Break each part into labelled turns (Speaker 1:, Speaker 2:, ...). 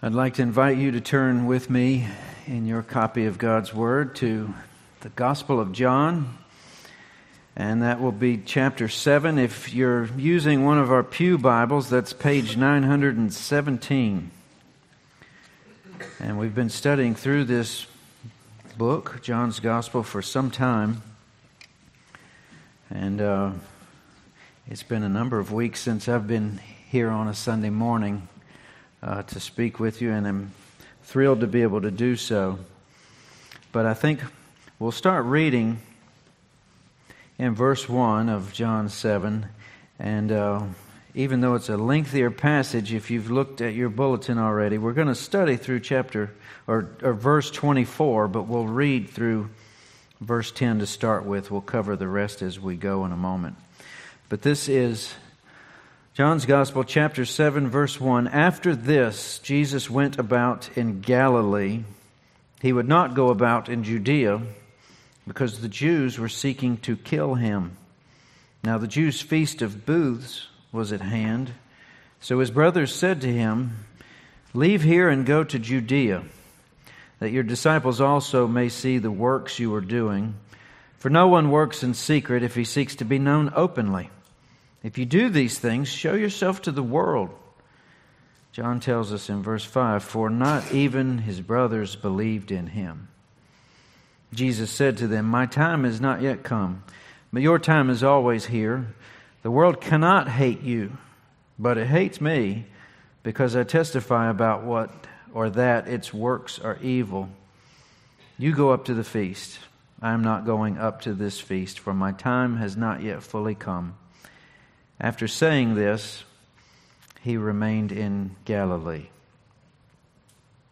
Speaker 1: I'd like to invite you to turn with me in your copy of God's Word to the Gospel of John, and that will be chapter 7. If you're using one of our Pew Bibles, that's page 917. And we've been studying through this book, John's Gospel, for some time. And uh, it's been a number of weeks since I've been here on a Sunday morning uh, to speak with you, and I'm thrilled to be able to do so. But I think we'll start reading in verse 1 of John 7. And uh, even though it's a lengthier passage, if you've looked at your bulletin already, we're going to study through chapter or, or verse 24, but we'll read through verse 10 to start with. We'll cover the rest as we go in a moment. But this is John's Gospel, chapter 7, verse 1. After this, Jesus went about in Galilee. He would not go about in Judea because the Jews were seeking to kill him. Now, the Jews' feast of booths was at hand. So his brothers said to him, Leave here and go to Judea, that your disciples also may see the works you are doing. For no one works in secret if he seeks to be known openly. If you do these things, show yourself to the world. John tells us in verse 5 For not even his brothers believed in him. Jesus said to them, My time has not yet come, but your time is always here. The world cannot hate you, but it hates me because I testify about what or that its works are evil. You go up to the feast. I am not going up to this feast, for my time has not yet fully come. After saying this, he remained in Galilee.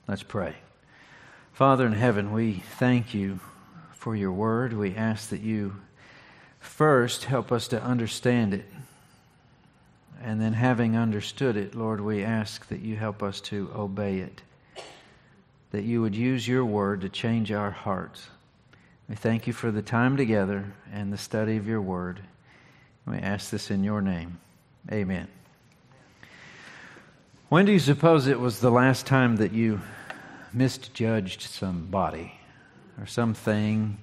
Speaker 1: Let's pray. Father in heaven, we thank you for your word. We ask that you first help us to understand it. And then, having understood it, Lord, we ask that you help us to obey it. That you would use your word to change our hearts. We thank you for the time together and the study of your word. We ask this in your name. Amen. When do you suppose it was the last time that you misjudged somebody or something?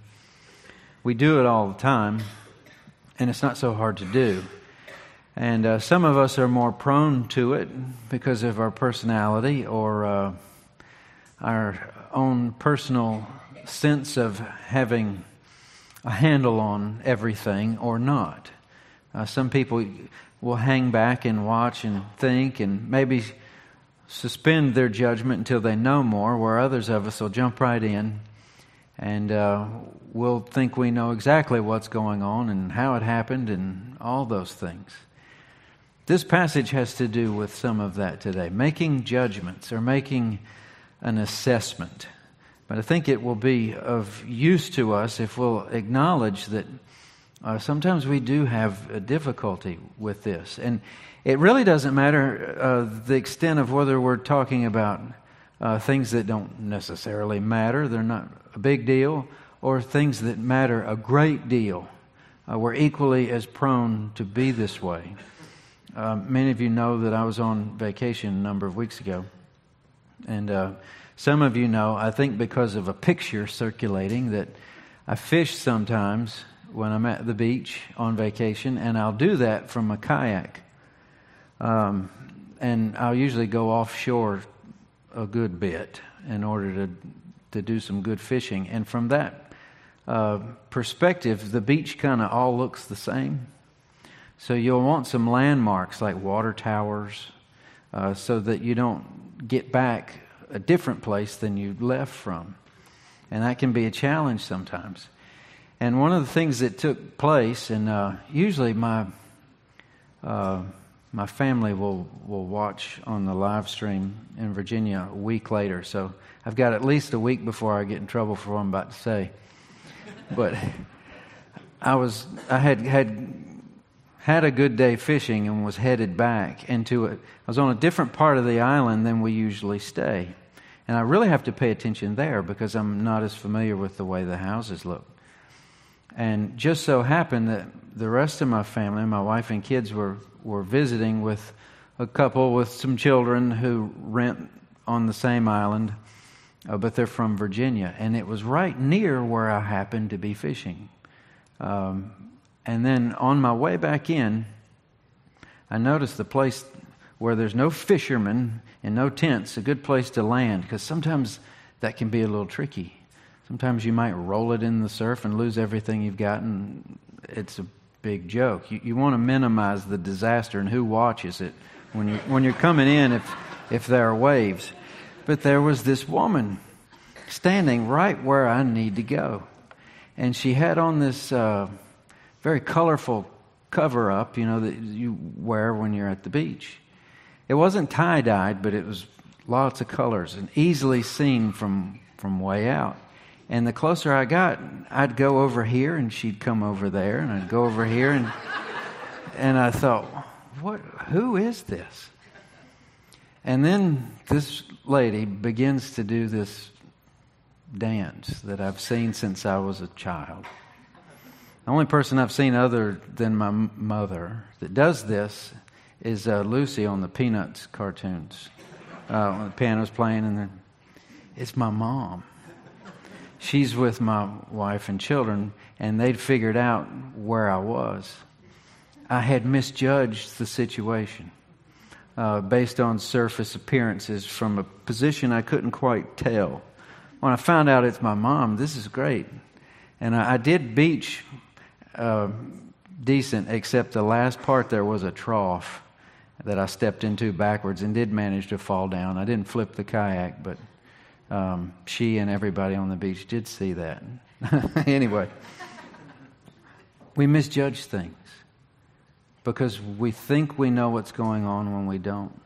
Speaker 1: We do it all the time, and it's not so hard to do. And uh, some of us are more prone to it because of our personality or uh, our own personal sense of having a handle on everything or not. Uh, some people will hang back and watch and think and maybe suspend their judgment until they know more, where others of us will jump right in and uh, we'll think we know exactly what's going on and how it happened and all those things. This passage has to do with some of that today, making judgments or making an assessment. But I think it will be of use to us if we'll acknowledge that uh, sometimes we do have a difficulty with this. And it really doesn't matter uh, the extent of whether we're talking about uh, things that don't necessarily matter, they're not a big deal, or things that matter a great deal. Uh, we're equally as prone to be this way. Uh, many of you know that I was on vacation a number of weeks ago. And uh, some of you know, I think because of a picture circulating, that I fish sometimes when I'm at the beach on vacation, and I'll do that from a kayak. Um, and I'll usually go offshore a good bit in order to to do some good fishing. And from that uh, perspective, the beach kind of all looks the same. So you'll want some landmarks like water towers, uh, so that you don't get back a different place than you left from, and that can be a challenge sometimes. And one of the things that took place, and uh, usually my uh, my family will will watch on the live stream in Virginia a week later, so I've got at least a week before I get in trouble for what I'm about to say. But I was I had had had a good day fishing and was headed back into it. I was on a different part of the island than we usually stay. And I really have to pay attention there because I'm not as familiar with the way the houses look. And just so happened that the rest of my family, my wife and kids, were, were visiting with a couple with some children who rent on the same island, uh, but they're from Virginia. And it was right near where I happened to be fishing. Um, and then on my way back in, I noticed the place where there's no fishermen and no tents, a good place to land, because sometimes that can be a little tricky. Sometimes you might roll it in the surf and lose everything you've got, and it's a big joke. You, you want to minimize the disaster and who watches it when, you, when you're coming in if, if there are waves. But there was this woman standing right where I need to go. And she had on this uh, very colorful cover up, you know, that you wear when you're at the beach. It wasn't tie dyed, but it was lots of colors and easily seen from, from way out. And the closer I got, I'd go over here and she'd come over there, and I'd go over here, and, and I thought, what, who is this? And then this lady begins to do this dance that I've seen since I was a child. The only person I've seen other than my mother that does this is uh, Lucy on the Peanuts cartoons. Uh, when the piano's playing, and then it's my mom she's with my wife and children, and they'd figured out where I was. I had misjudged the situation uh, based on surface appearances from a position I couldn't quite tell. When I found out it's my mom, this is great. And I, I did beach uh, decent, except the last part there was a trough that I stepped into backwards and did manage to fall down. I didn't flip the kayak, but um, she and everybody on the beach did see that. anyway, we misjudge things because we think we know what's going on when we don't.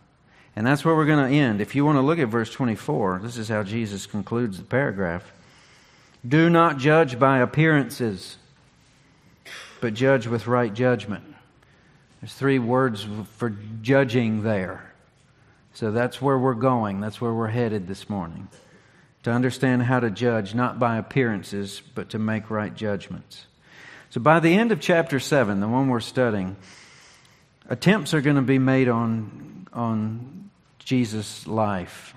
Speaker 1: And that's where we're going to end. If you want to look at verse 24, this is how Jesus concludes the paragraph. Do not judge by appearances, but judge with right judgment. There's three words for judging there. So that's where we're going. That's where we're headed this morning to understand how to judge, not by appearances, but to make right judgments. So by the end of chapter 7, the one we're studying, attempts are going to be made on, on Jesus' life.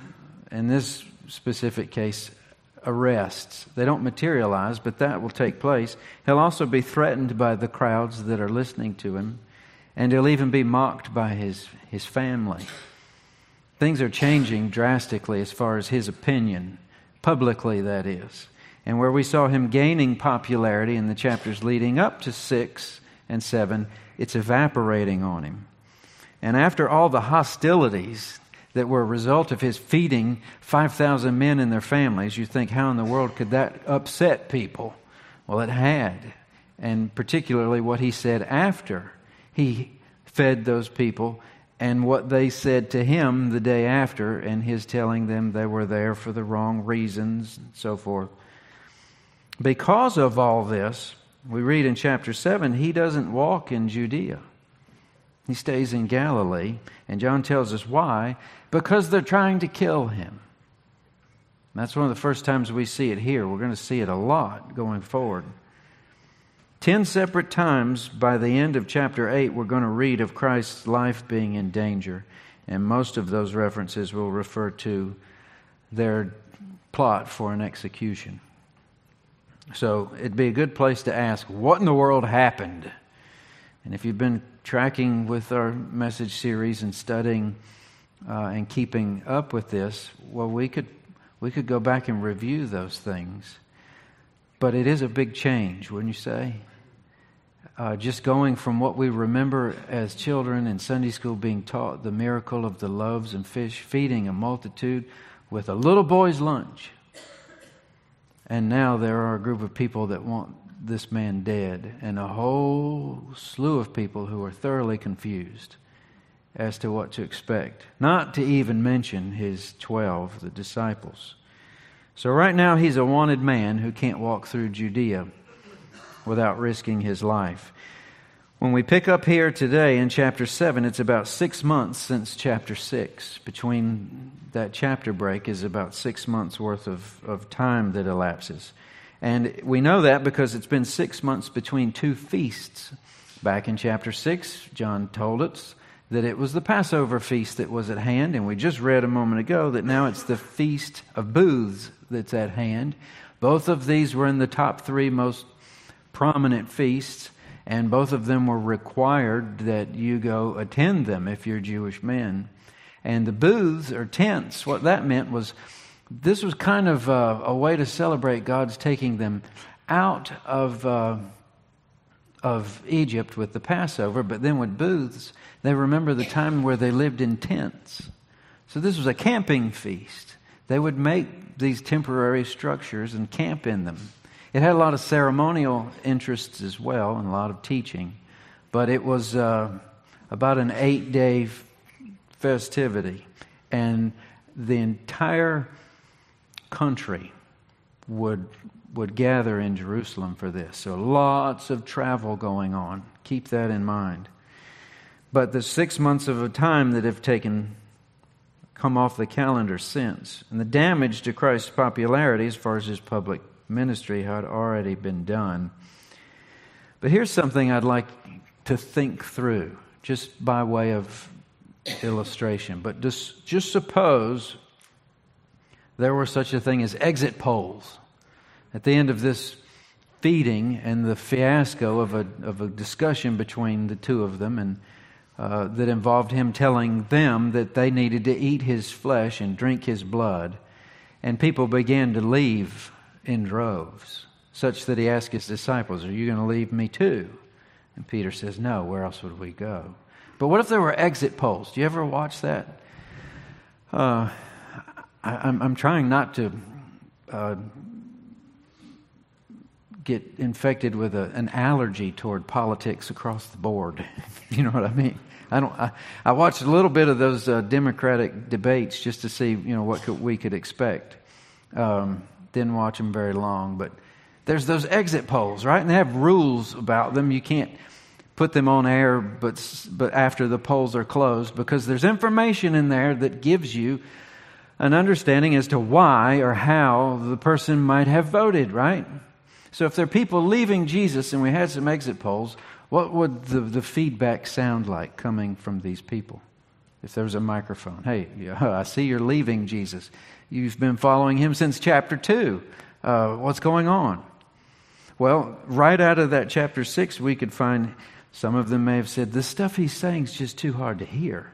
Speaker 1: In this specific case, arrests. They don't materialize, but that will take place. He'll also be threatened by the crowds that are listening to him, and he'll even be mocked by his, his family. Things are changing drastically as far as his opinion publicly, that is. And where we saw him gaining popularity in the chapters leading up to 6 and 7, it's evaporating on him. And after all the hostilities that were a result of his feeding 5,000 men and their families, you think, how in the world could that upset people? Well, it had. And particularly what he said after he fed those people and what they said to him the day after, and his telling them they were there for the wrong reasons, and so forth. Because of all this, we read in chapter 7, he doesn't walk in Judea. He stays in Galilee, and John tells us why. Because they're trying to kill him. That's one of the first times we see it here. We're going to see it a lot going forward. Ten separate times by the end of chapter 8, we're going to read of Christ's life being in danger. And most of those references will refer to their plot for an execution. So it'd be a good place to ask, what in the world happened? And if you've been tracking with our message series and studying uh, and keeping up with this, well, we could, we could go back and review those things. But it is a big change, wouldn't you say? Uh, just going from what we remember as children in Sunday school being taught the miracle of the loaves and fish, feeding a multitude with a little boy's lunch. And now there are a group of people that want this man dead, and a whole slew of people who are thoroughly confused as to what to expect. Not to even mention his 12, the disciples. So, right now, he's a wanted man who can't walk through Judea without risking his life. When we pick up here today in chapter 7, it's about six months since chapter 6. Between that chapter break is about six months worth of, of time that elapses. And we know that because it's been six months between two feasts. Back in chapter 6, John told us that it was the Passover feast that was at hand, and we just read a moment ago that now it's the Feast of Booths that's at hand. Both of these were in the top three most prominent feasts, and both of them were required that you go attend them if you're Jewish men. And the booths or tents, what that meant was this was kind of a, a way to celebrate God's taking them out of. Uh, of Egypt with the Passover, but then with booths, they remember the time where they lived in tents. So this was a camping feast. They would make these temporary structures and camp in them. It had a lot of ceremonial interests as well and a lot of teaching, but it was uh, about an eight day festivity. And the entire country would would gather in Jerusalem for this. So lots of travel going on. Keep that in mind. But the six months of a time that have taken come off the calendar since, and the damage to Christ's popularity as far as his public ministry had already been done. But here's something I'd like to think through, just by way of illustration. But just, just suppose there were such a thing as exit polls at the end of this feeding and the fiasco of a, of a discussion between the two of them, and uh, that involved him telling them that they needed to eat his flesh and drink his blood. And people began to leave in droves, such that he asked his disciples, Are you going to leave me too? And Peter says, No, where else would we go? But what if there were exit polls? Do you ever watch that? Uh, I, am trying not to uh, get infected with a, an allergy toward politics across the board. you know what I mean? I don't. I, I watched a little bit of those uh, Democratic debates just to see, you know, what could, we could expect. Um, didn't watch them very long, but there's those exit polls, right? And they have rules about them. You can't put them on air, but but after the polls are closed, because there's information in there that gives you an understanding as to why or how the person might have voted, right? So if there are people leaving Jesus and we had some exit polls, what would the, the feedback sound like coming from these people? If there was a microphone, hey, I see you're leaving Jesus. You've been following him since chapter 2. Uh, what's going on? Well, right out of that chapter 6, we could find some of them may have said, The stuff he's saying is just too hard to hear.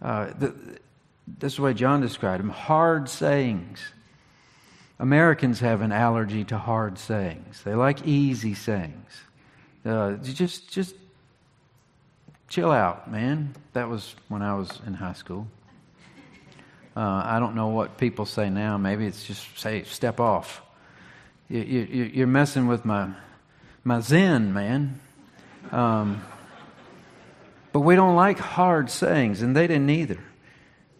Speaker 1: Uh, that's the way John described them hard sayings. Americans have an allergy to hard sayings. They like easy sayings. Uh, just, just chill out, man. That was when I was in high school. Uh, I don't know what people say now. Maybe it's just say, step off. You, you, you're messing with my, my zen, man. Um, but we don't like hard sayings, and they didn't either.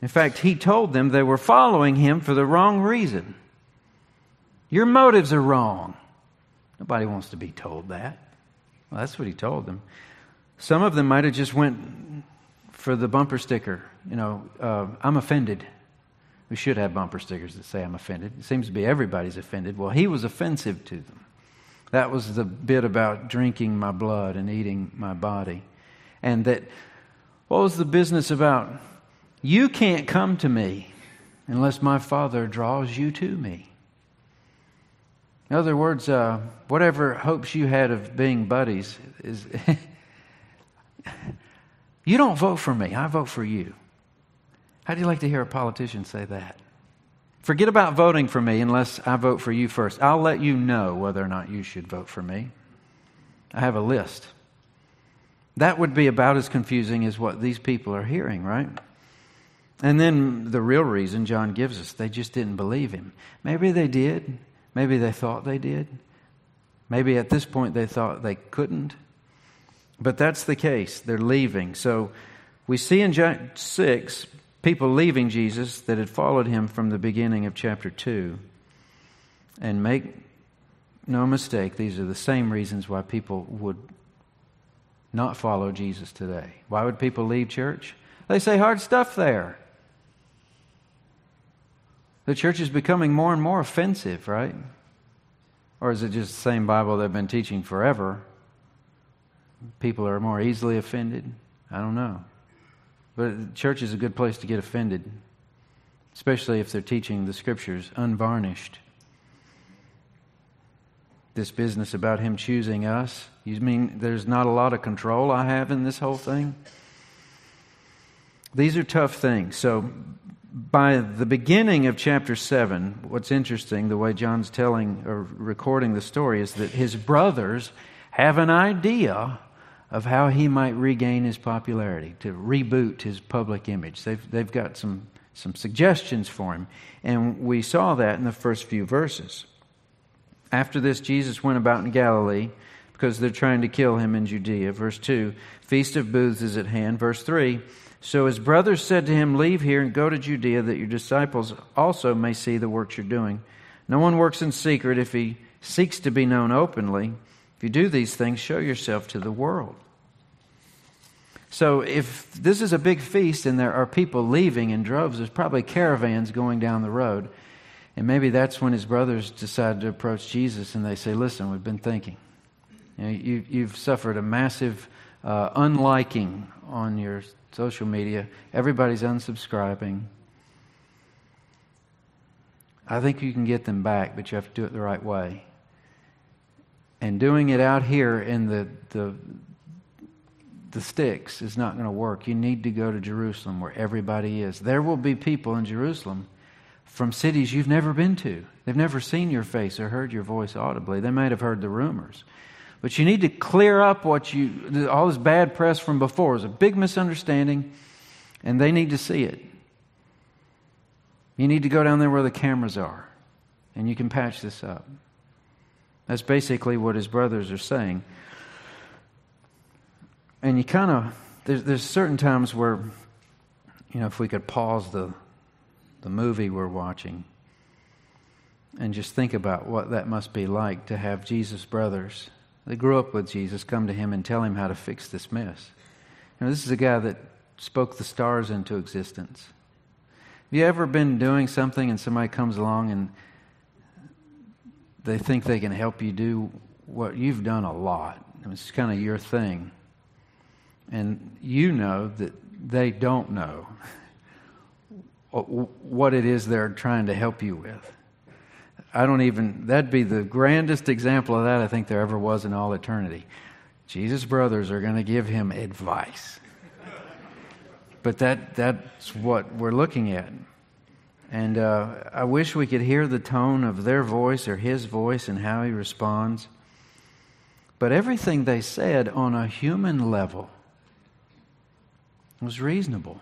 Speaker 1: In fact, he told them they were following him for the wrong reason. Your motives are wrong. Nobody wants to be told that. Well, that's what he told them. Some of them might have just went for the bumper sticker. You know, uh, I'm offended. We should have bumper stickers that say I'm offended. It seems to be everybody's offended. Well, he was offensive to them. That was the bit about drinking my blood and eating my body. And that, what was the business about? You can't come to me unless my Father draws you to me. In other words, uh, whatever hopes you had of being buddies is. you don't vote for me, I vote for you. How do you like to hear a politician say that? Forget about voting for me unless I vote for you first. I'll let you know whether or not you should vote for me. I have a list. That would be about as confusing as what these people are hearing, right? And then the real reason John gives us, they just didn't believe him. Maybe they did. Maybe they thought they did. Maybe at this point they thought they couldn't. But that's the case. They're leaving. So we see in John 6 people leaving Jesus that had followed him from the beginning of chapter 2. And make no mistake, these are the same reasons why people would not follow Jesus today. Why would people leave church? They say hard stuff there. The church is becoming more and more offensive, right? Or is it just the same Bible they've been teaching forever? People are more easily offended. I don't know. But church is a good place to get offended, especially if they're teaching the scriptures unvarnished. This business about him choosing us, you mean there's not a lot of control I have in this whole thing? These are tough things. So, by the beginning of chapter 7, what's interesting, the way John's telling or recording the story, is that his brothers have an idea of how he might regain his popularity, to reboot his public image. They've, they've got some, some suggestions for him. And we saw that in the first few verses. After this, Jesus went about in Galilee because they're trying to kill him in Judea. Verse 2 Feast of Booths is at hand. Verse 3 So his brothers said to him, Leave here and go to Judea, that your disciples also may see the works you're doing. No one works in secret if he seeks to be known openly. If you do these things, show yourself to the world. So, if this is a big feast and there are people leaving in droves, there's probably caravans going down the road. And maybe that's when his brothers decide to approach Jesus and they say, Listen, we've been thinking. You have suffered a massive uh, unliking on your social media, everybody's unsubscribing. I think you can get them back, but you have to do it the right way. And doing it out here in the, the, the sticks is not going to work. You need to go to Jerusalem where everybody is. There will be people in Jerusalem from cities you've never been to. They've never seen your face or heard your voice audibly. They might have heard the rumors. But you need to clear up what you, all this bad press from before. is a big misunderstanding, and they need to see it. You need to go down there where the cameras are, and you can patch this up. That's basically what his brothers are saying. And you kind of, there's, there's certain times where, you know, if we could pause the, the movie we're watching and just think about what that must be like to have Jesus' brothers that grew up with Jesus come to him and tell him how to fix this mess. You know, this is a guy that spoke the stars into existence. Have you ever been doing something and somebody comes along and they think they can help you do what you've done a lot. It's kind of your thing. And you know that they don't know what it is they're trying to help you with. I don't even, that'd be the grandest example of that I think there ever was in all eternity. Jesus' brothers are going to give him advice. But that, that's what we're looking at. And uh, I wish we could hear the tone of their voice or his voice and how he responds. But everything they said on a human level was reasonable,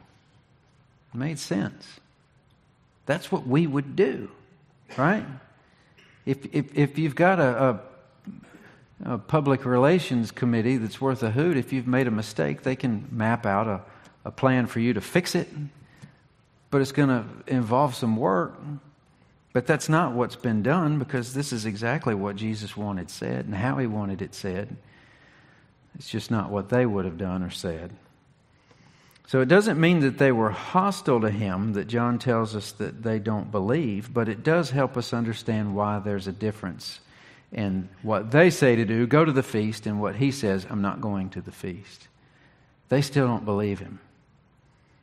Speaker 1: it made sense. That's what we would do, right? If, if, if you've got a, a, a public relations committee that's worth a hoot, if you've made a mistake, they can map out a, a plan for you to fix it but it's going to involve some work. But that's not what's been done because this is exactly what Jesus wanted said and how he wanted it said. It's just not what they would have done or said. So it doesn't mean that they were hostile to him, that John tells us that they don't believe, but it does help us understand why there's a difference in what they say to do, go to the feast, and what he says, I'm not going to the feast. They still don't believe him.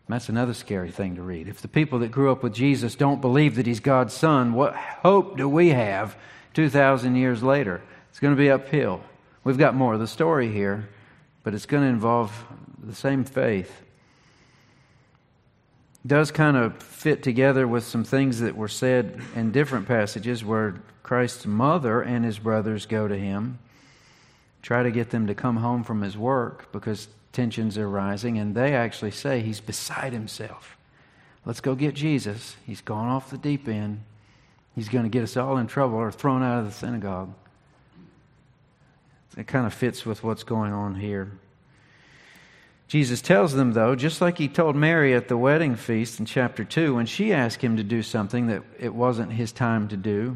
Speaker 1: That's another scary thing to read. If the people that grew up with Jesus don't believe that he's God's son, what hope do we have 2,000 years later? It's going to be uphill. We've got more of the story here, but it's going to involve the same faith. Does kind of fit together with some things that were said in different passages where Christ's mother and his brothers go to him, try to get them to come home from his work because tensions are rising, and they actually say he's beside himself. Let's go get Jesus. He's gone off the deep end. He's going to get us all in trouble or thrown out of the synagogue. It kind of fits with what's going on here. Jesus tells them, though, just like he told Mary at the wedding feast in chapter 2, when she asked him to do something that it wasn't his time to do,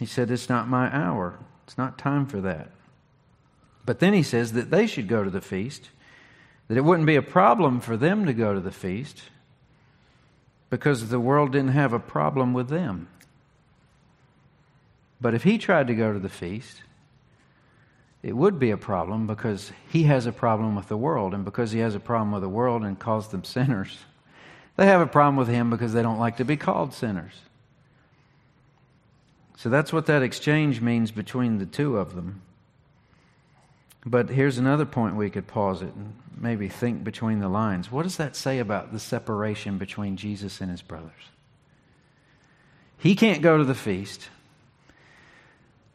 Speaker 1: he said, It's not my hour. It's not time for that. But then he says that they should go to the feast, that it wouldn't be a problem for them to go to the feast because the world didn't have a problem with them. But if he tried to go to the feast, it would be a problem because he has a problem with the world. And because he has a problem with the world and calls them sinners, they have a problem with him because they don't like to be called sinners. So that's what that exchange means between the two of them. But here's another point we could pause it and maybe think between the lines. What does that say about the separation between Jesus and his brothers? He can't go to the feast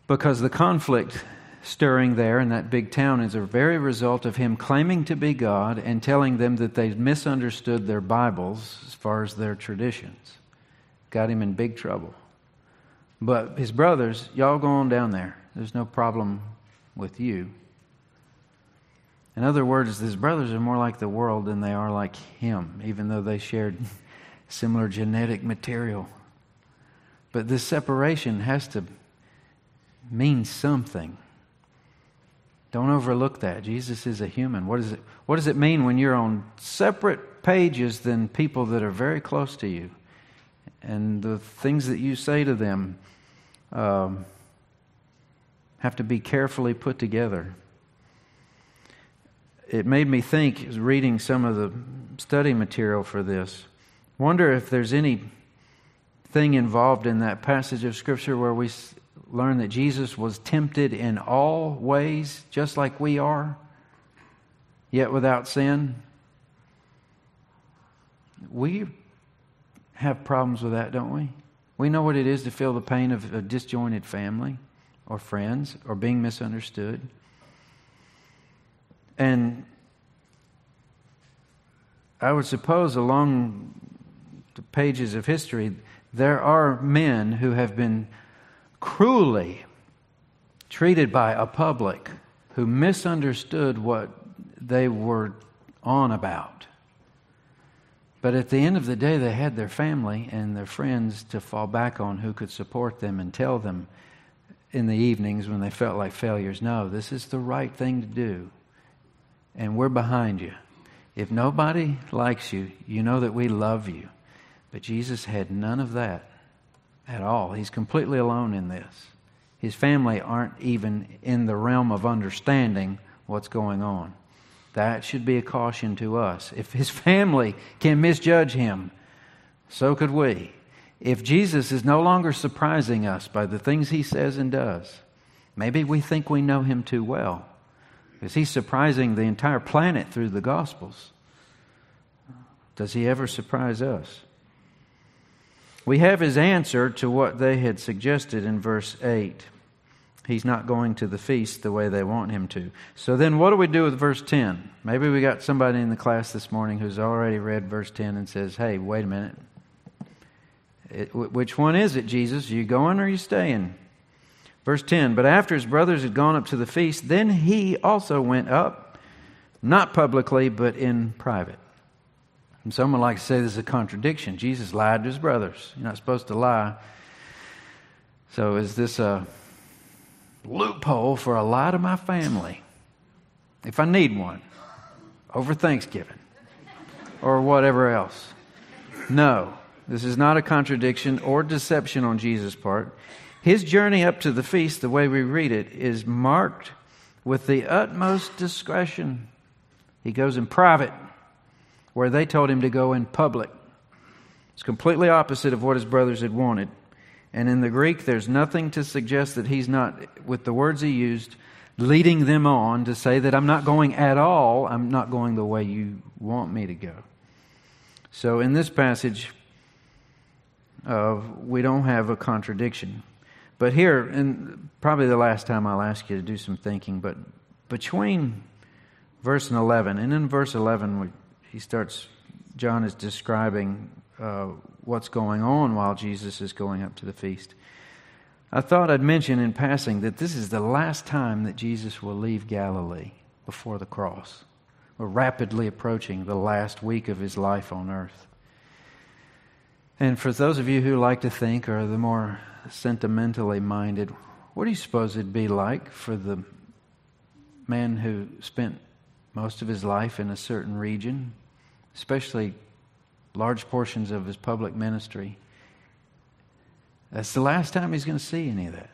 Speaker 1: because the conflict stirring there in that big town is a very result of him claiming to be God and telling them that they misunderstood their Bibles as far as their traditions. Got him in big trouble. But his brothers, y'all go on down there. There's no problem with you. In other words, his brothers are more like the world than they are like him, even though they shared similar genetic material. But this separation has to mean something. Don't overlook that. Jesus is a human. What, is it, what does it mean when you're on separate pages than people that are very close to you? And the things that you say to them um, have to be carefully put together. It made me think, reading some of the study material for this, wonder if there's anything involved in that passage of Scripture where we learn that Jesus was tempted in all ways, just like we are, yet without sin. We have problems with that, don't we? We know what it is to feel the pain of a disjointed family or friends or being misunderstood. And I would suppose along the pages of history, there are men who have been cruelly treated by a public who misunderstood what they were on about. But at the end of the day, they had their family and their friends to fall back on who could support them and tell them in the evenings when they felt like failures no, this is the right thing to do. And we're behind you. If nobody likes you, you know that we love you. But Jesus had none of that at all. He's completely alone in this. His family aren't even in the realm of understanding what's going on. That should be a caution to us. If his family can misjudge him, so could we. If Jesus is no longer surprising us by the things he says and does, maybe we think we know him too well. Because he's surprising the entire planet through the Gospels. Does he ever surprise us? We have his answer to what they had suggested in verse 8. He's not going to the feast the way they want him to. So then, what do we do with verse 10? Maybe we got somebody in the class this morning who's already read verse 10 and says, Hey, wait a minute. It, which one is it, Jesus? Are you going or are you staying? Verse 10 But after his brothers had gone up to the feast, then he also went up, not publicly, but in private. And someone like to say this is a contradiction. Jesus lied to his brothers. You're not supposed to lie. So is this a loophole for a lie to my family? If I need one over Thanksgiving or whatever else. No, this is not a contradiction or deception on Jesus' part. His journey up to the feast, the way we read it, is marked with the utmost discretion. He goes in private where they told him to go in public. It's completely opposite of what his brothers had wanted. And in the Greek, there's nothing to suggest that he's not, with the words he used, leading them on to say that I'm not going at all. I'm not going the way you want me to go. So in this passage, uh, we don't have a contradiction. But here, and probably the last time I'll ask you to do some thinking, but between verse and 11, and in verse 11, we he starts, John is describing uh, what's going on while Jesus is going up to the feast. I thought I'd mention in passing that this is the last time that Jesus will leave Galilee before the cross. We're rapidly approaching the last week of his life on earth. And for those of you who like to think or the more sentimentally minded, what do you suppose it'd be like for the man who spent most of his life in a certain region, especially large portions of his public ministry. That's the last time he's going to see any of that.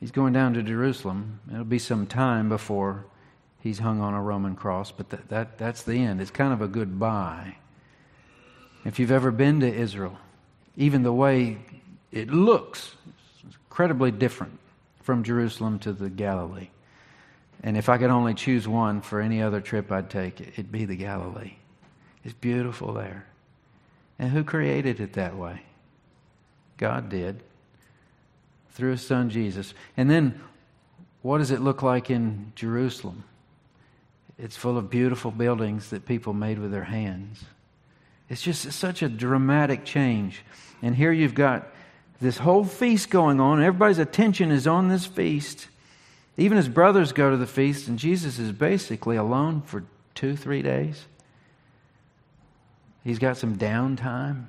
Speaker 1: He's going down to Jerusalem. It'll be some time before he's hung on a Roman cross, but that, that, that's the end. It's kind of a goodbye. If you've ever been to Israel, even the way it looks it's incredibly different from Jerusalem to the Galilee. And if I could only choose one for any other trip I'd take, it'd be the Galilee. It's beautiful there. And who created it that way? God did through his son Jesus. And then what does it look like in Jerusalem? It's full of beautiful buildings that people made with their hands. It's just such a dramatic change. And here you've got this whole feast going on. Everybody's attention is on this feast. Even his brothers go to the feast, and Jesus is basically alone for two, three days. He's got some downtime.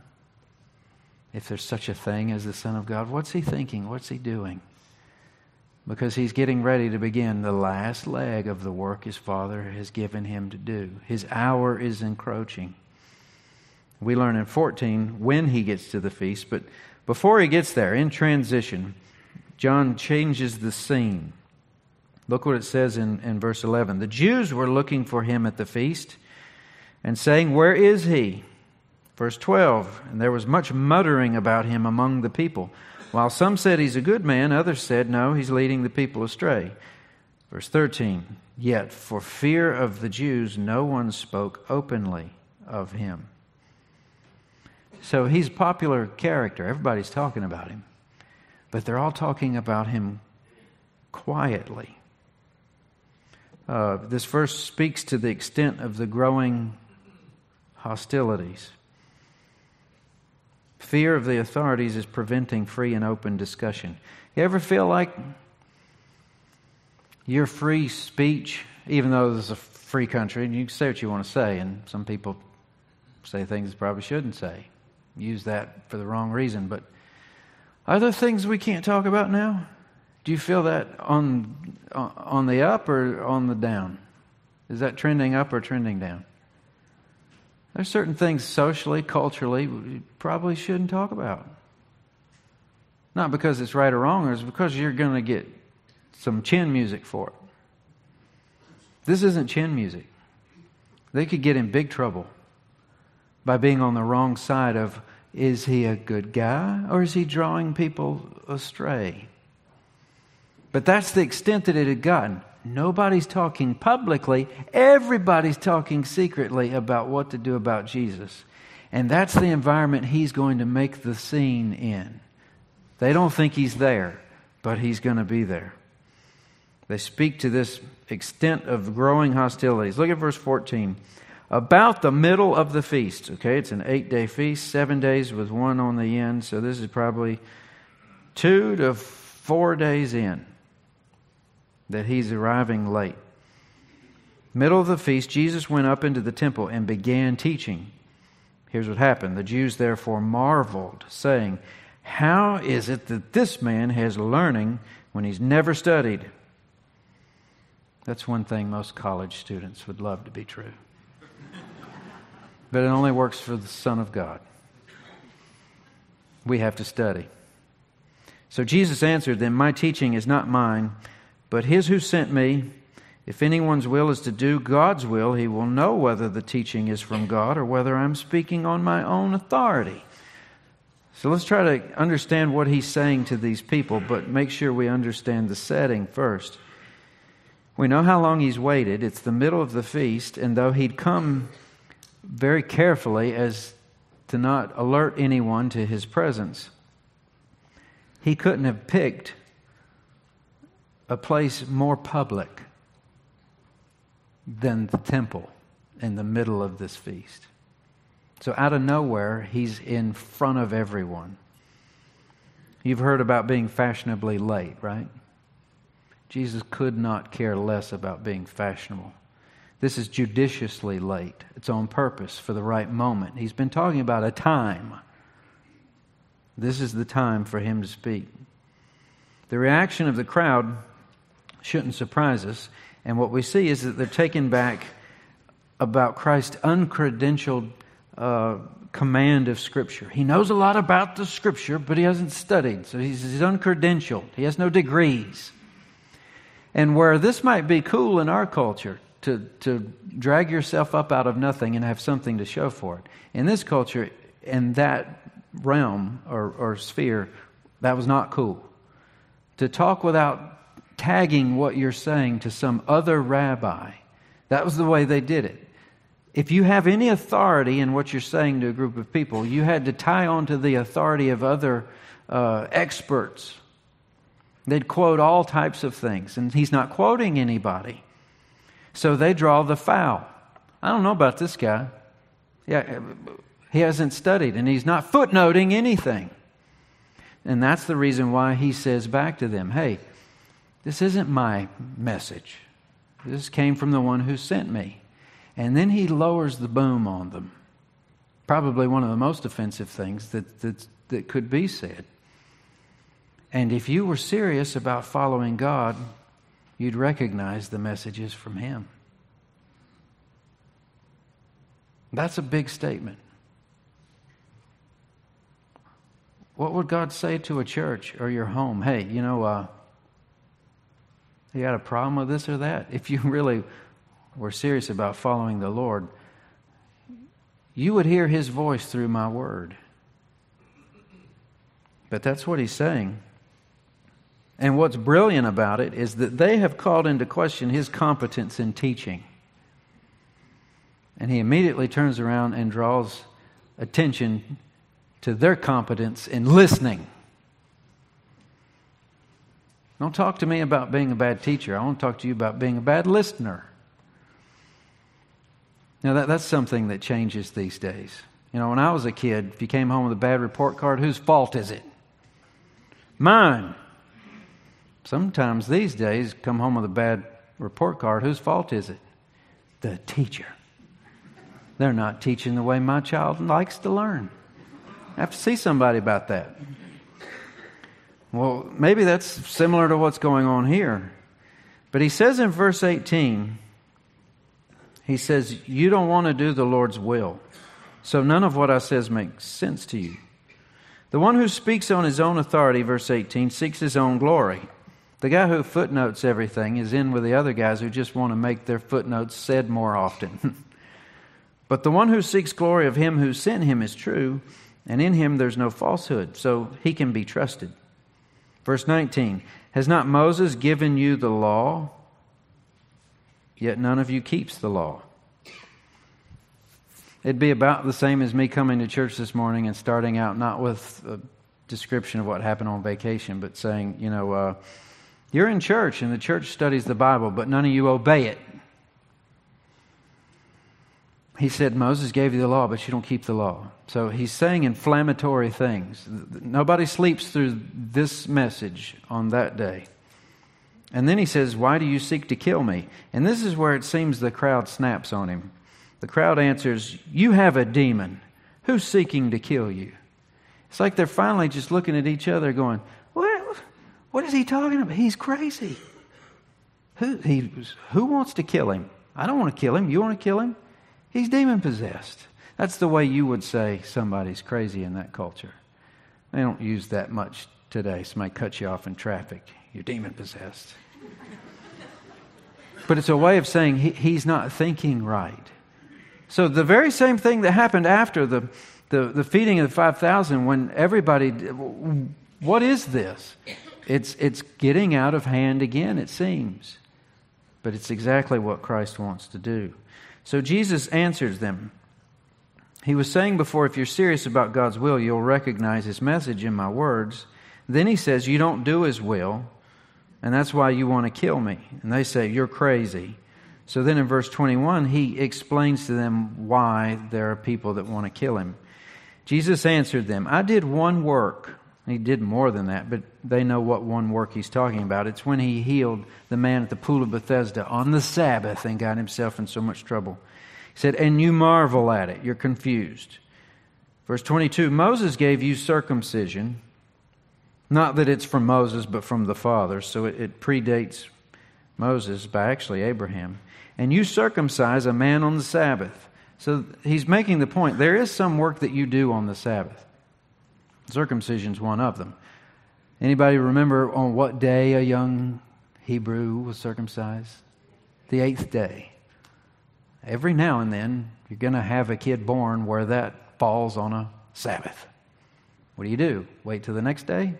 Speaker 1: If there's such a thing as the Son of God, what's he thinking? What's he doing? Because he's getting ready to begin the last leg of the work his Father has given him to do. His hour is encroaching. We learn in 14 when he gets to the feast, but before he gets there, in transition, John changes the scene. Look what it says in, in verse 11. The Jews were looking for him at the feast and saying, Where is he? Verse 12. And there was much muttering about him among the people. While some said he's a good man, others said, No, he's leading the people astray. Verse 13. Yet for fear of the Jews, no one spoke openly of him. So he's a popular character. Everybody's talking about him. But they're all talking about him quietly. Uh, this verse speaks to the extent of the growing hostilities. Fear of the authorities is preventing free and open discussion. You ever feel like your free speech, even though this is a free country, and you can say what you want to say, and some people say things they probably shouldn't say, use that for the wrong reason, but are there things we can't talk about now? Do you feel that on, uh, on the up or on the down? Is that trending up or trending down? There's certain things socially, culturally, we probably shouldn't talk about. Not because it's right or wrong, it's because you're going to get some chin music for it. This isn't chin music. They could get in big trouble by being on the wrong side of is he a good guy or is he drawing people astray? But that's the extent that it had gotten. Nobody's talking publicly, everybody's talking secretly about what to do about Jesus. And that's the environment he's going to make the scene in. They don't think he's there, but he's going to be there. They speak to this extent of growing hostilities. Look at verse 14. About the middle of the feast, okay, it's an eight day feast, seven days with one on the end, so this is probably two to four days in that he's arriving late. Middle of the feast, Jesus went up into the temple and began teaching. Here's what happened. The Jews therefore marveled, saying, How is it that this man has learning when he's never studied? That's one thing most college students would love to be true. But it only works for the Son of God. We have to study. So Jesus answered them, My teaching is not mine but his who sent me, if anyone's will is to do God's will, he will know whether the teaching is from God or whether I'm speaking on my own authority. So let's try to understand what he's saying to these people, but make sure we understand the setting first. We know how long he's waited. It's the middle of the feast, and though he'd come very carefully as to not alert anyone to his presence, he couldn't have picked a place more public than the temple in the middle of this feast. So, out of nowhere, he's in front of everyone. You've heard about being fashionably late, right? Jesus could not care less about being fashionable. This is judiciously late. It's on purpose for the right moment. He's been talking about a time. This is the time for him to speak. The reaction of the crowd shouldn't surprise us. And what we see is that they're taken back about Christ's uncredentialed uh, command of Scripture. He knows a lot about the Scripture, but he hasn't studied, so he's, he's uncredentialed. He has no degrees. And where this might be cool in our culture to, to drag yourself up out of nothing and have something to show for it, in this culture, in that realm or, or sphere, that was not cool. To talk without tagging what you're saying to some other rabbi, that was the way they did it. If you have any authority in what you're saying to a group of people, you had to tie on to the authority of other uh, experts. They'd quote all types of things, and he's not quoting anybody. So they draw the foul. I don't know about this guy. Yeah, he hasn't studied, and he's not footnoting anything. And that's the reason why he says back to them, hey, this isn't my message. This came from the one who sent me. And then he lowers the boom on them. Probably one of the most offensive things that, that, that could be said. And if you were serious about following God, you'd recognize the messages from Him. That's a big statement. What would God say to a church or your home? Hey, you know, uh, you got a problem with this or that? If you really were serious about following the Lord, you would hear His voice through my word. But that's what He's saying. And what's brilliant about it is that they have called into question His competence in teaching. And He immediately turns around and draws attention to their competence in listening. Don't talk to me about being a bad teacher. I want to talk to you about being a bad listener. Now, that, that's something that changes these days. You know, when I was a kid, if you came home with a bad report card, whose fault is it? Mine. Sometimes these days, come home with a bad report card, whose fault is it? The teacher. They're not teaching the way my child likes to learn. I have to see somebody about that. Well, maybe that's similar to what's going on here. But he says in verse 18, he says, You don't want to do the Lord's will. So none of what I says makes sense to you. The one who speaks on his own authority, verse 18, seeks his own glory. The guy who footnotes everything is in with the other guys who just want to make their footnotes said more often. but the one who seeks glory of him who sent him is true, and in him there's no falsehood, so he can be trusted. Verse 19 Has not Moses given you the law? Yet none of you keeps the law. It'd be about the same as me coming to church this morning and starting out not with a description of what happened on vacation, but saying, you know, uh, you're in church and the church studies the Bible, but none of you obey it. He said, Moses gave you the law, but you don't keep the law. So he's saying inflammatory things. Nobody sleeps through this message on that day. And then he says, Why do you seek to kill me? And this is where it seems the crowd snaps on him. The crowd answers, You have a demon. Who's seeking to kill you? It's like they're finally just looking at each other going, What, what is he talking about? He's crazy. Who, he, who wants to kill him? I don't want to kill him. You want to kill him? He's demon possessed. That's the way you would say somebody's crazy in that culture. They don't use that much today. Somebody cuts you off in traffic. You're demon possessed. but it's a way of saying he, he's not thinking right. So the very same thing that happened after the, the, the feeding of the 5,000, when everybody, what is this? It's, it's getting out of hand again, it seems. But it's exactly what Christ wants to do. So Jesus answers them. He was saying before, if you're serious about God's will, you'll recognize His message in my words. Then He says, You don't do His will, and that's why you want to kill me. And they say, You're crazy. So then in verse 21, He explains to them why there are people that want to kill Him. Jesus answered them, I did one work. He did more than that, but they know what one work he's talking about. It's when he healed the man at the pool of Bethesda on the Sabbath and got himself in so much trouble. He said, And you marvel at it. You're confused. Verse 22 Moses gave you circumcision. Not that it's from Moses, but from the Father. So it, it predates Moses by actually Abraham. And you circumcise a man on the Sabbath. So he's making the point there is some work that you do on the Sabbath. Circumcision's one of them. Anybody remember on what day a young Hebrew was circumcised? The eighth day. Every now and then, you're going to have a kid born where that falls on a Sabbath. What do you do? Wait till the next day?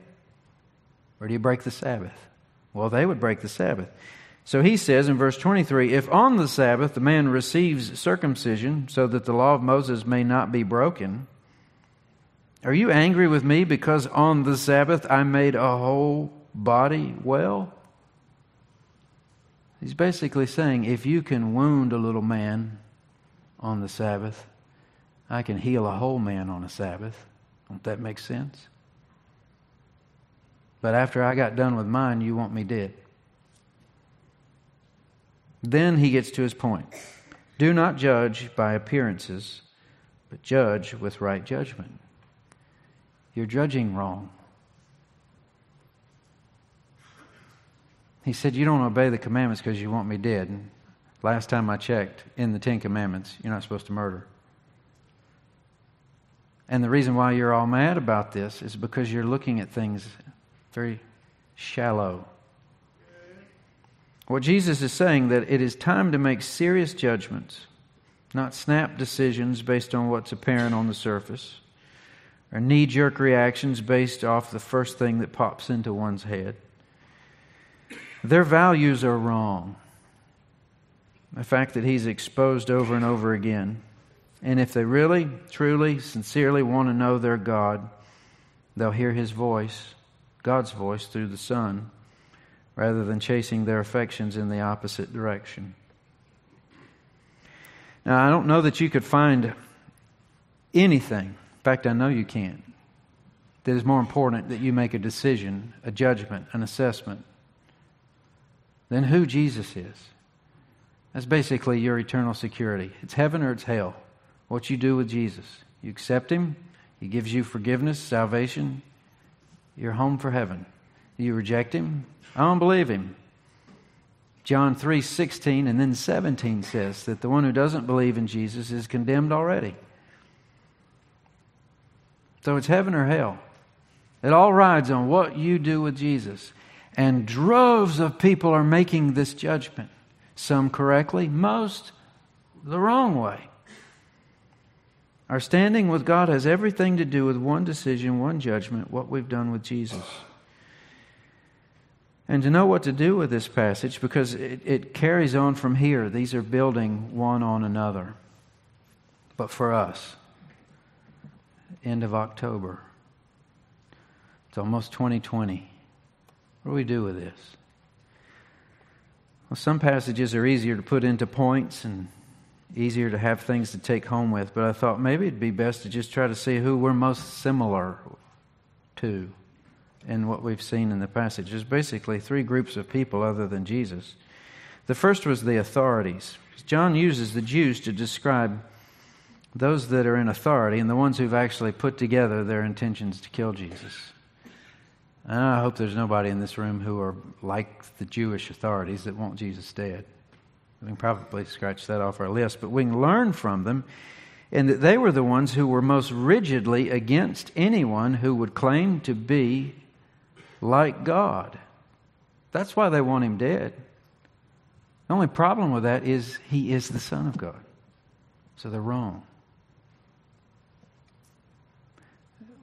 Speaker 1: Or do you break the Sabbath? Well, they would break the Sabbath. So he says in verse 23 If on the Sabbath the man receives circumcision so that the law of Moses may not be broken, are you angry with me because on the Sabbath I made a whole body well? He's basically saying if you can wound a little man on the Sabbath, I can heal a whole man on a Sabbath. Don't that make sense? But after I got done with mine, you want me dead. Then he gets to his point. Do not judge by appearances, but judge with right judgment. You're judging wrong. He said, You don't obey the commandments because you want me dead. And last time I checked, in the Ten Commandments, you're not supposed to murder. And the reason why you're all mad about this is because you're looking at things very shallow. What Jesus is saying that it is time to make serious judgments, not snap decisions based on what's apparent on the surface, or knee jerk reactions based off the first thing that pops into one's head. Their values are wrong. The fact that he's exposed over and over again. And if they really, truly, sincerely want to know their God, they'll hear his voice, God's voice, through the Son, rather than chasing their affections in the opposite direction. Now, I don't know that you could find anything, in fact, I know you can't, that is more important that you make a decision, a judgment, an assessment than who Jesus is. That's basically your eternal security. It's heaven or it's hell. What you do with Jesus. You accept Him, He gives you forgiveness, salvation, you're home for heaven. You reject Him, I don't believe Him. John 3 16 and then 17 says that the one who doesn't believe in Jesus is condemned already. So it's heaven or hell. It all rides on what you do with Jesus. And droves of people are making this judgment. Some correctly, most the wrong way. Our standing with God has everything to do with one decision, one judgment, what we've done with Jesus. And to know what to do with this passage, because it, it carries on from here. These are building one on another. But for us, end of October, it's almost 2020. What do we do with this? Well, some passages are easier to put into points and easier to have things to take home with, but I thought maybe it'd be best to just try to see who we're most similar to in what we've seen in the passage. There's basically three groups of people other than Jesus. The first was the authorities. John uses the Jews to describe those that are in authority and the ones who've actually put together their intentions to kill Jesus. And I hope there's nobody in this room who are like the Jewish authorities that want Jesus dead. We can probably scratch that off our list, but we can learn from them and that they were the ones who were most rigidly against anyone who would claim to be like God. That's why they want him dead. The only problem with that is he is the Son of God. So they're wrong.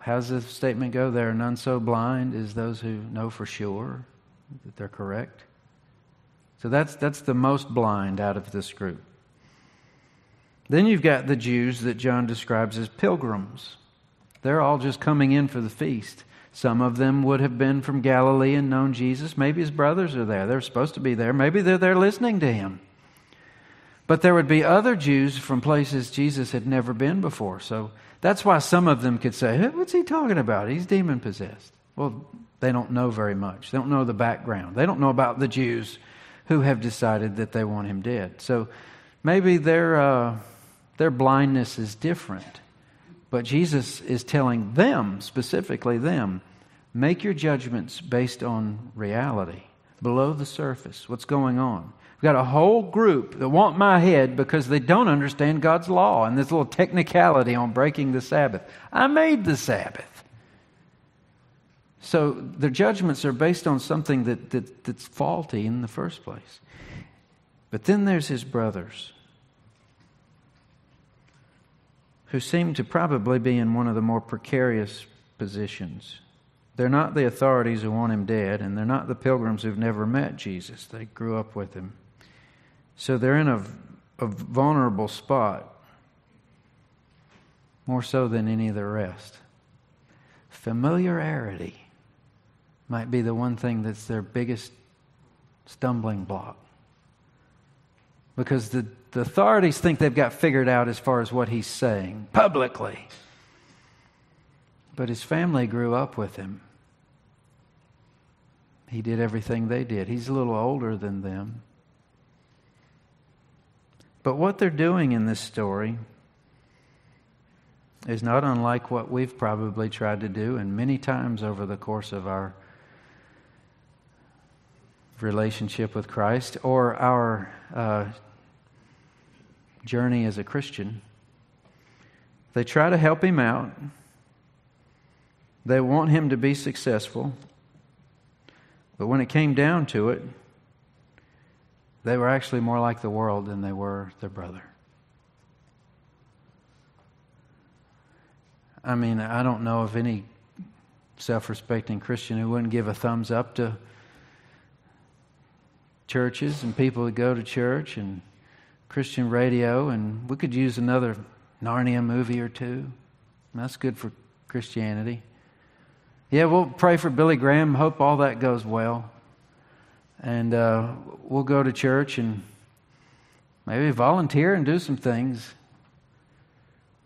Speaker 1: How does the statement go? There are none so blind as those who know for sure that they're correct. So that's, that's the most blind out of this group. Then you've got the Jews that John describes as pilgrims. They're all just coming in for the feast. Some of them would have been from Galilee and known Jesus. Maybe his brothers are there. They're supposed to be there. Maybe they're there listening to him. But there would be other Jews from places Jesus had never been before. So that's why some of them could say, What's he talking about? He's demon possessed. Well, they don't know very much. They don't know the background. They don't know about the Jews who have decided that they want him dead. So maybe their, uh, their blindness is different. But Jesus is telling them, specifically them, make your judgments based on reality, below the surface, what's going on. We've got a whole group that want my head because they don't understand God's law and this little technicality on breaking the Sabbath. I made the Sabbath. So their judgments are based on something that, that, that's faulty in the first place. But then there's his brothers who seem to probably be in one of the more precarious positions. They're not the authorities who want him dead, and they're not the pilgrims who've never met Jesus. They grew up with him. So they're in a, a vulnerable spot, more so than any of the rest. Familiarity might be the one thing that's their biggest stumbling block. Because the, the authorities think they've got figured out as far as what he's saying publicly. But his family grew up with him. He did everything they did. He's a little older than them. But what they're doing in this story is not unlike what we've probably tried to do, and many times over the course of our relationship with Christ or our uh, journey as a Christian. They try to help him out. They want him to be successful. But when it came down to it, they were actually more like the world than they were their brother. I mean, I don't know of any self respecting Christian who wouldn't give a thumbs up to churches and people that go to church and Christian radio, and we could use another Narnia movie or two. That's good for Christianity. Yeah, we'll pray for Billy Graham. Hope all that goes well. And uh, we'll go to church and maybe volunteer and do some things.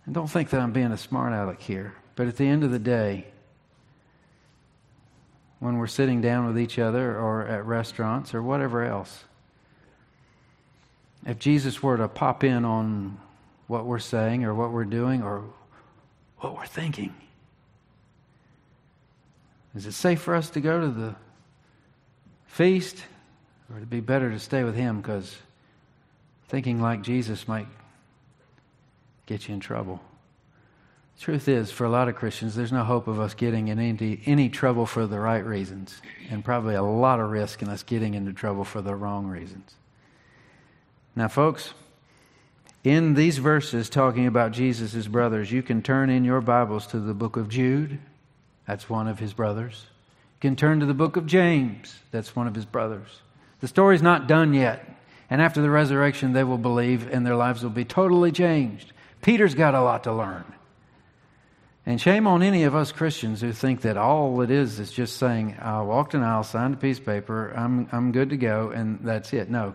Speaker 1: And don't think that I'm being a smart aleck here. But at the end of the day, when we're sitting down with each other or at restaurants or whatever else. If Jesus were to pop in on what we're saying or what we're doing or what we're thinking, is it safe for us to go to the feast or it'd be better to stay with Him because thinking like Jesus might get you in trouble? Truth is, for a lot of Christians, there's no hope of us getting in any, any trouble for the right reasons, and probably a lot of risk in us getting into trouble for the wrong reasons. Now, folks, in these verses talking about Jesus' brothers, you can turn in your Bibles to the book of Jude. That's one of his brothers. Can turn to the book of James. That's one of his brothers. The story's not done yet. And after the resurrection, they will believe and their lives will be totally changed. Peter's got a lot to learn. And shame on any of us Christians who think that all it is is just saying, I walked an aisle, signed a piece of paper, I'm, I'm good to go, and that's it. No.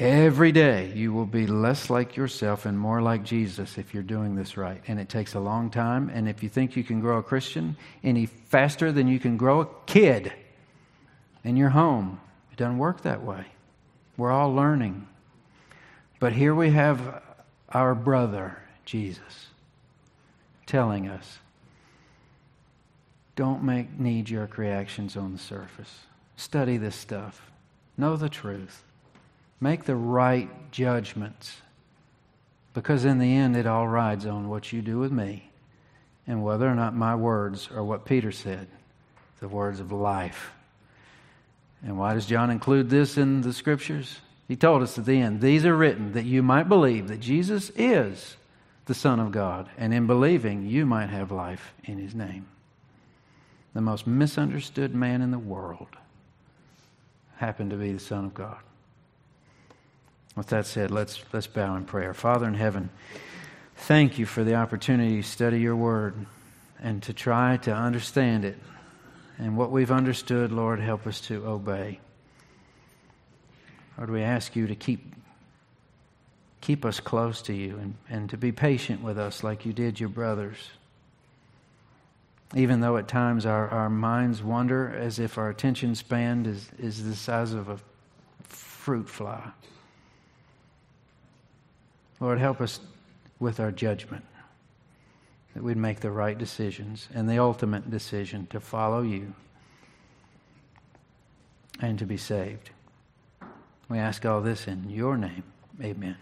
Speaker 1: Every day you will be less like yourself and more like Jesus if you're doing this right. And it takes a long time. And if you think you can grow a Christian any faster than you can grow a kid in your home, it doesn't work that way. We're all learning. But here we have our brother, Jesus telling us don't make knee jerk reactions on the surface. Study this stuff. Know the truth. Make the right judgments. Because in the end, it all rides on what you do with me and whether or not my words are what Peter said the words of life. And why does John include this in the scriptures? He told us at the end, These are written that you might believe that Jesus is the Son of God, and in believing, you might have life in His name. The most misunderstood man in the world happened to be the Son of God. With that said, let's, let's bow in prayer. Father in heaven, thank you for the opportunity to study your word and to try to understand it. And what we've understood, Lord, help us to obey. Lord, we ask you to keep keep us close to you and, and to be patient with us like you did your brothers. Even though at times our, our minds wander as if our attention span is, is the size of a fruit fly. Lord, help us with our judgment that we'd make the right decisions and the ultimate decision to follow you and to be saved. We ask all this in your name. Amen.